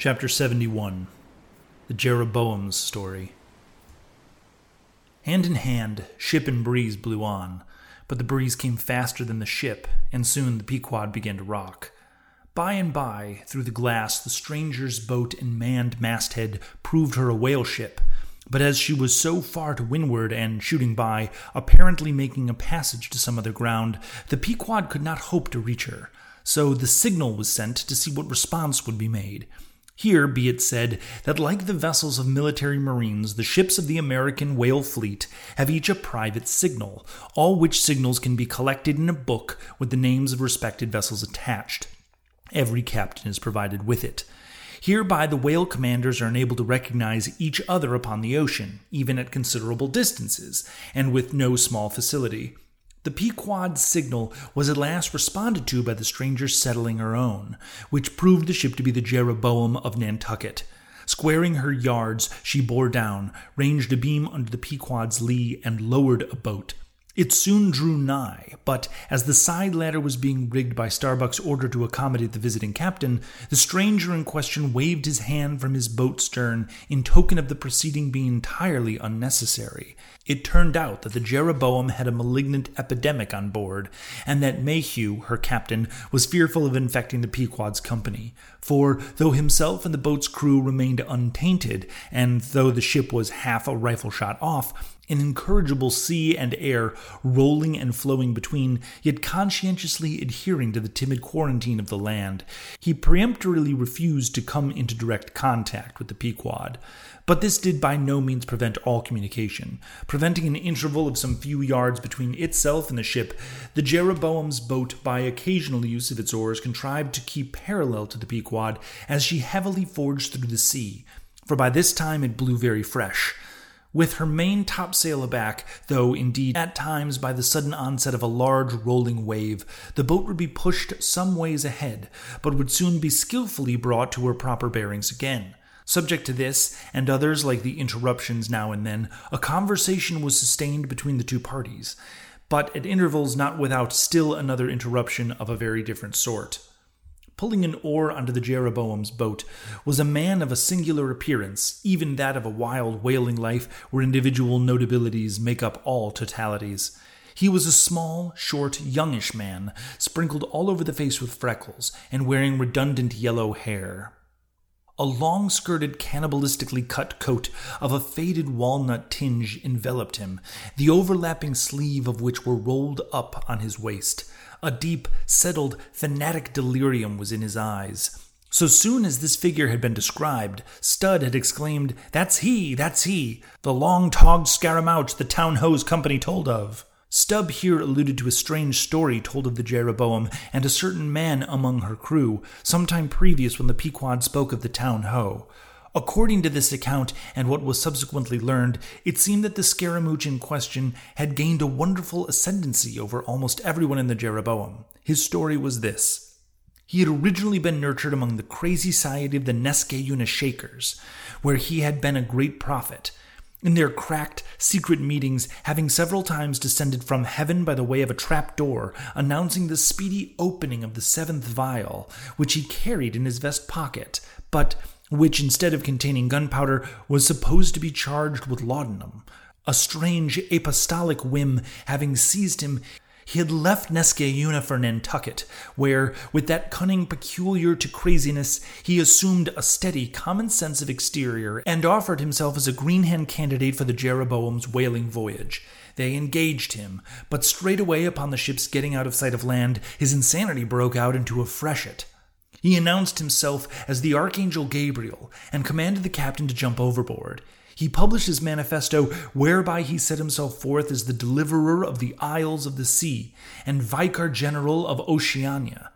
Chapter 71 The Jeroboam's Story. Hand in hand, ship and breeze blew on, but the breeze came faster than the ship, and soon the Pequod began to rock. By and by, through the glass, the stranger's boat and manned masthead proved her a whale ship, but as she was so far to windward and shooting by, apparently making a passage to some other ground, the Pequod could not hope to reach her. So the signal was sent to see what response would be made. Here be it said that, like the vessels of military marines, the ships of the American whale fleet have each a private signal, all which signals can be collected in a book with the names of respected vessels attached. Every captain is provided with it. Hereby, the whale commanders are enabled to recognize each other upon the ocean, even at considerable distances, and with no small facility. The Pequod's signal was at last responded to by the stranger settling her own, which proved the ship to be the Jeroboam of Nantucket. Squaring her yards, she bore down, ranged a beam under the Pequod's lee, and lowered a boat. It soon drew nigh, but as the side ladder was being rigged by Starbuck's order to accommodate the visiting captain, the stranger in question waved his hand from his boat stern in token of the proceeding being entirely unnecessary. It turned out that the Jeroboam had a malignant epidemic on board, and that Mayhew, her captain, was fearful of infecting the Pequod's company. For though himself and the boat's crew remained untainted, and though the ship was half a rifle shot off, an incorrigible sea and air rolling and flowing between, yet conscientiously adhering to the timid quarantine of the land, he peremptorily refused to come into direct contact with the Pequod. But this did by no means prevent all communication. Preventing an interval of some few yards between itself and the ship, the Jeroboam's boat, by occasional use of its oars, contrived to keep parallel to the Pequod as she heavily forged through the sea, for by this time it blew very fresh. With her main topsail aback, though indeed at times by the sudden onset of a large rolling wave, the boat would be pushed some ways ahead, but would soon be skilfully brought to her proper bearings again. Subject to this, and others like the interruptions now and then, a conversation was sustained between the two parties, but at intervals not without still another interruption of a very different sort. Pulling an oar onto the Jeroboam's boat was a man of a singular appearance, even that of a wild, whaling life where individual notabilities make up all totalities. He was a small, short, youngish man, sprinkled all over the face with freckles, and wearing redundant yellow hair. A long skirted, cannibalistically cut coat of a faded walnut tinge enveloped him, the overlapping sleeve of which were rolled up on his waist. A deep, settled, fanatic delirium was in his eyes. So soon as this figure had been described, Stubb had exclaimed, That's he, that's he, the long togged scaramouch the Town-Ho's company told of. Stubb here alluded to a strange story told of the Jeroboam and a certain man among her crew, some time previous when the Pequod spoke of the Town-Ho. According to this account and what was subsequently learned, it seemed that the scaramouch in question had gained a wonderful ascendancy over almost everyone in the Jeroboam. His story was this. He had originally been nurtured among the crazy society of the Neskyeuna Shakers, where he had been a great prophet, in their cracked, secret meetings, having several times descended from heaven by the way of a trap door, announcing the speedy opening of the seventh vial, which he carried in his vest pocket, but which, instead of containing gunpowder, was supposed to be charged with laudanum. A strange apostolic whim having seized him, he had left Neskyeuna for Nantucket, where, with that cunning peculiar to craziness, he assumed a steady, common sense of exterior and offered himself as a green hand candidate for the Jeroboam's whaling voyage. They engaged him, but straightway upon the ship's getting out of sight of land, his insanity broke out into a freshet. He announced himself as the Archangel Gabriel and commanded the captain to jump overboard. He published his manifesto, whereby he set himself forth as the deliverer of the isles of the sea and vicar general of Oceania.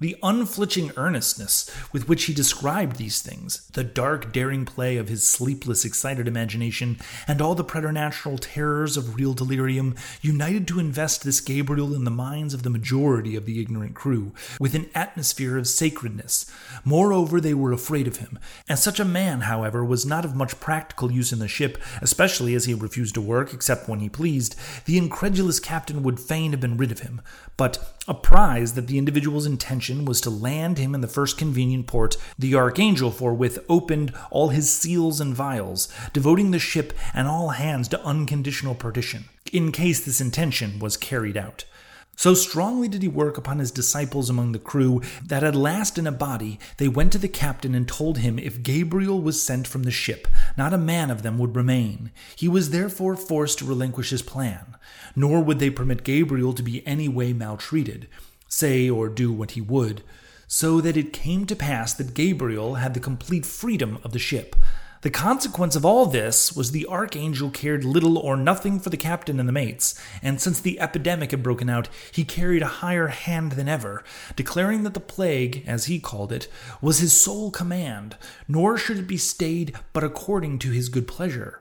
The unflinching earnestness with which he described these things, the dark, daring play of his sleepless, excited imagination, and all the preternatural terrors of real delirium, united to invest this Gabriel in the minds of the majority of the ignorant crew with an atmosphere of sacredness. Moreover, they were afraid of him. As such a man, however, was not of much practical use in the ship, especially as he refused to work except when he pleased, the incredulous captain would fain have been rid of him. But apprised that the individual's intention was to land him in the first convenient port, the Archangel forthwith opened all his seals and vials, devoting the ship and all hands to unconditional perdition, in case this intention was carried out. So strongly did he work upon his disciples among the crew that at last in a body they went to the captain and told him if Gabriel was sent from the ship, not a man of them would remain. He was therefore forced to relinquish his plan, nor would they permit Gabriel to be any way maltreated, say or do what he would, so that it came to pass that Gabriel had the complete freedom of the ship, the consequence of all this was the archangel cared little or nothing for the captain and the mates, and since the epidemic had broken out, he carried a higher hand than ever, declaring that the plague, as he called it, was his sole command, nor should it be stayed but according to his good pleasure.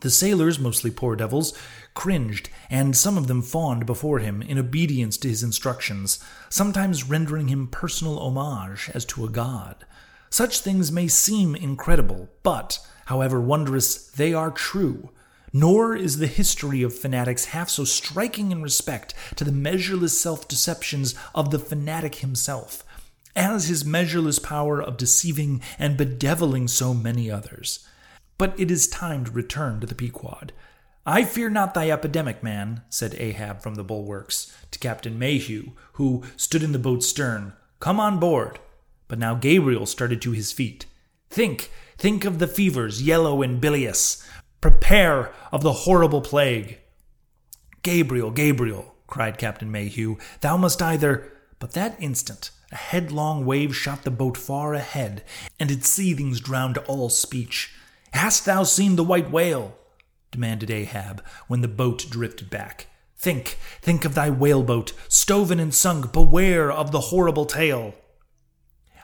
The sailors, mostly poor devils, cringed, and some of them fawned before him in obedience to his instructions, sometimes rendering him personal homage as to a god. Such things may seem incredible, but, however wondrous, they are true. Nor is the history of fanatics half so striking in respect to the measureless self deceptions of the fanatic himself, as his measureless power of deceiving and bedeviling so many others. But it is time to return to the Pequod. I fear not thy epidemic, man, said Ahab from the bulwarks to Captain Mayhew, who stood in the boat's stern. Come on board. But now Gabriel started to his feet. Think, think of the fevers, yellow and bilious. Prepare of the horrible plague. Gabriel, Gabriel, cried Captain Mayhew, thou must either. But that instant, a headlong wave shot the boat far ahead, and its seethings drowned all speech. Hast thou seen the white whale? demanded Ahab, when the boat drifted back. Think, think of thy whaleboat, stoven and sunk, beware of the horrible tale.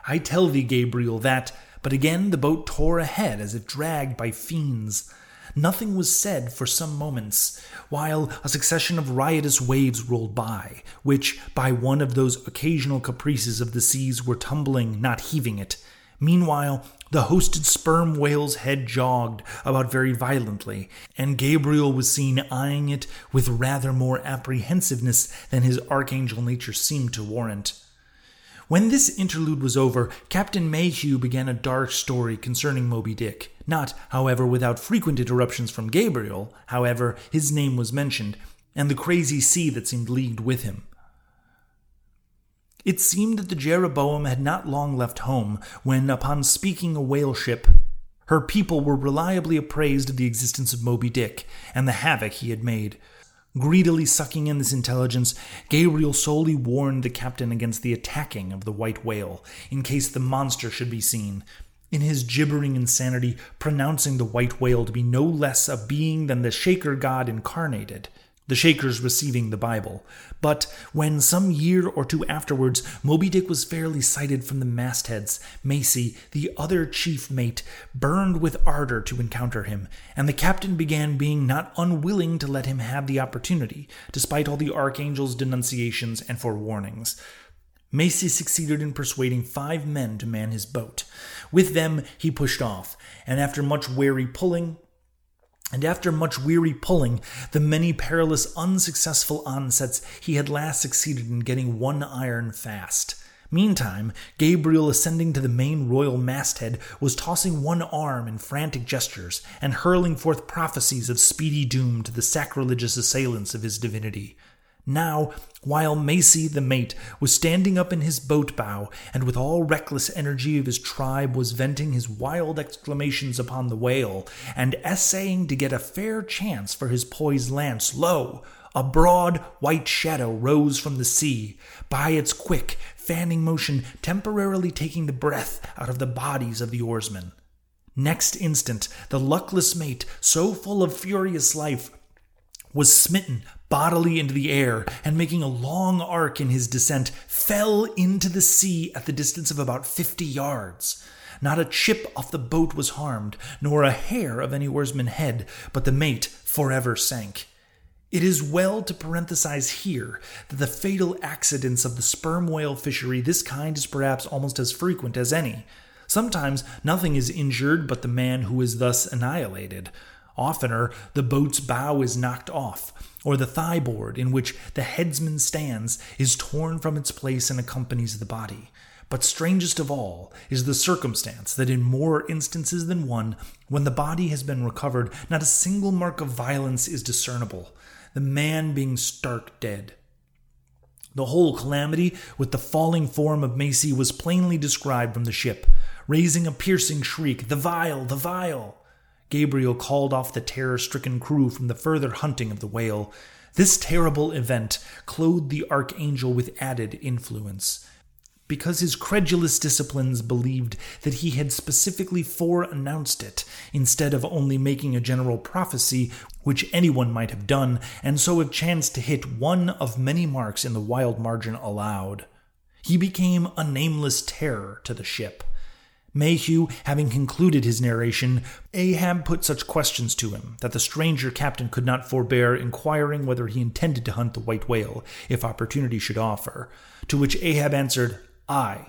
I tell thee, Gabriel, that, but again the boat tore ahead as if dragged by fiends. Nothing was said for some moments, while a succession of riotous waves rolled by, which, by one of those occasional caprices of the seas, were tumbling, not heaving it. Meanwhile, the hosted sperm whale's head jogged about very violently, and Gabriel was seen eyeing it with rather more apprehensiveness than his archangel nature seemed to warrant. When this interlude was over, Captain Mayhew began a dark story concerning Moby Dick. Not, however, without frequent interruptions from Gabriel, however, his name was mentioned, and the crazy sea that seemed leagued with him. It seemed that the Jeroboam had not long left home when, upon speaking a whale ship, her people were reliably appraised of the existence of Moby Dick and the havoc he had made. Greedily sucking in this intelligence, Gabriel solely warned the captain against the attacking of the white whale, in case the monster should be seen, in his gibbering insanity, pronouncing the white whale to be no less a being than the Shaker god incarnated the Shakers receiving the Bible. But when some year or two afterwards Moby Dick was fairly sighted from the mastheads, Macey, the other chief mate, burned with ardor to encounter him, and the captain began being not unwilling to let him have the opportunity, despite all the archangel's denunciations and forewarnings. Macey succeeded in persuading five men to man his boat. With them he pushed off, and after much wary pulling, and after much weary pulling, the many perilous unsuccessful onsets, he had last succeeded in getting one iron fast. Meantime, Gabriel, ascending to the main royal masthead, was tossing one arm in frantic gestures and hurling forth prophecies of speedy doom to the sacrilegious assailants of his divinity. Now, while Macey the mate was standing up in his boat bow, and with all reckless energy of his tribe was venting his wild exclamations upon the whale, and essaying to get a fair chance for his poised lance, lo! A broad white shadow rose from the sea, by its quick, fanning motion temporarily taking the breath out of the bodies of the oarsmen. Next instant, the luckless mate, so full of furious life, was smitten bodily into the air and making a long arc in his descent, fell into the sea at the distance of about fifty yards. Not a chip off the boat was harmed, nor a hair of any oarsman's head, but the mate forever sank. It is well to parenthesize here that the fatal accidents of the sperm whale fishery this kind is perhaps almost as frequent as any. Sometimes nothing is injured but the man who is thus annihilated. Oftener, the boat's bow is knocked off, or the thigh board in which the headsman stands is torn from its place and accompanies the body. But strangest of all is the circumstance that in more instances than one, when the body has been recovered, not a single mark of violence is discernible, the man being stark dead. The whole calamity with the falling form of Macey was plainly described from the ship, raising a piercing shriek, The vile, the vial! Gabriel called off the terror stricken crew from the further hunting of the whale. This terrible event clothed the archangel with added influence. Because his credulous disciplines believed that he had specifically fore-announced it, instead of only making a general prophecy, which anyone might have done, and so have chanced to hit one of many marks in the wild margin allowed. He became a nameless terror to the ship. Mayhew, having concluded his narration, Ahab put such questions to him that the stranger captain could not forbear inquiring whether he intended to hunt the white whale, if opportunity should offer. To which Ahab answered, Aye.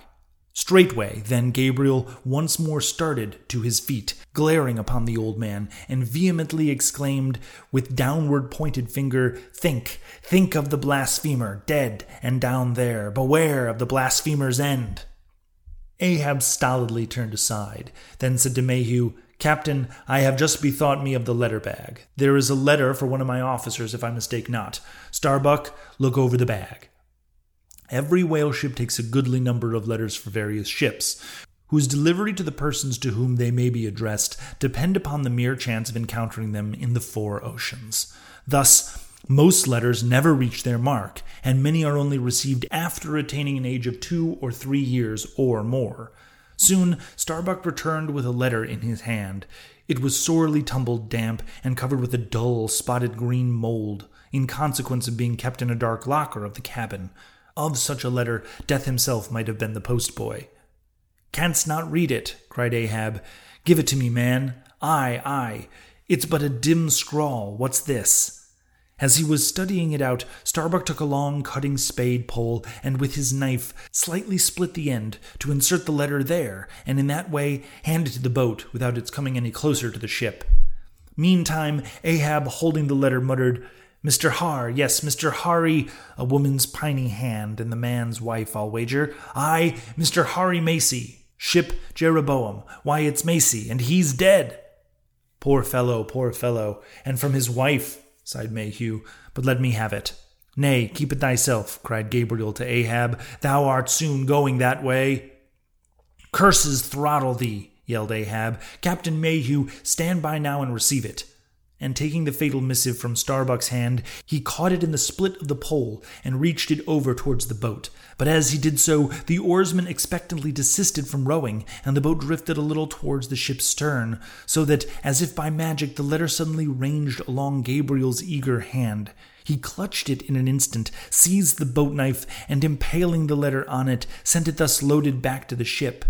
Straightway, then Gabriel once more started to his feet, glaring upon the old man, and vehemently exclaimed, with downward pointed finger, Think, think of the blasphemer, dead and down there. Beware of the blasphemer's end. Ahab stolidly turned aside, then said to Mayhew, Captain, I have just bethought me of the letter bag. There is a letter for one of my officers, if I mistake not. Starbuck, look over the bag. Every whale ship takes a goodly number of letters for various ships, whose delivery to the persons to whom they may be addressed depend upon the mere chance of encountering them in the four oceans. Thus, most letters never reach their mark, and many are only received after attaining an age of two or three years or more. Soon, Starbuck returned with a letter in his hand. It was sorely tumbled damp and covered with a dull, spotted green mold, in consequence of being kept in a dark locker of the cabin. Of such a letter, Death himself might have been the postboy. Canst not read it? cried Ahab. Give it to me, man. Aye, aye. It's but a dim scrawl. What's this? As he was studying it out, Starbuck took a long cutting spade pole and with his knife slightly split the end to insert the letter there, and in that way hand it to the boat without its coming any closer to the ship. Meantime, Ahab, holding the letter, muttered, Mr. Har, yes, Mr. Harry, a woman's piney hand, and the man's wife, I'll wager. I, Mr. Harry Macey, ship Jeroboam. Why, it's Macey, and he's dead. Poor fellow, poor fellow, and from his wife, sighed Mayhew, but let me have it. Nay, keep it thyself, cried Gabriel to Ahab. Thou art soon going that way. Curses throttle thee, yelled Ahab. Captain Mayhew, stand by now and receive it and taking the fatal missive from Starbuck's hand, he caught it in the split of the pole and reached it over towards the boat. But as he did so, the oarsman expectantly desisted from rowing, and the boat drifted a little towards the ship's stern, so that, as if by magic, the letter suddenly ranged along Gabriel's eager hand. He clutched it in an instant, seized the boat knife, and impaling the letter on it, sent it thus loaded back to the ship.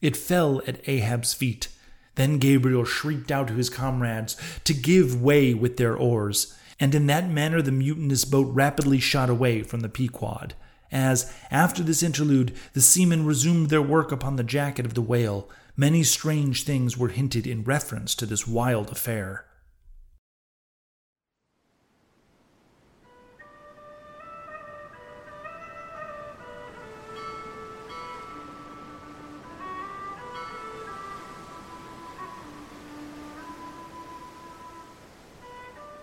It fell at Ahab's feet. Then Gabriel shrieked out to his comrades to give way with their oars, and in that manner the mutinous boat rapidly shot away from the Pequod. As, after this interlude, the seamen resumed their work upon the jacket of the whale, many strange things were hinted in reference to this wild affair.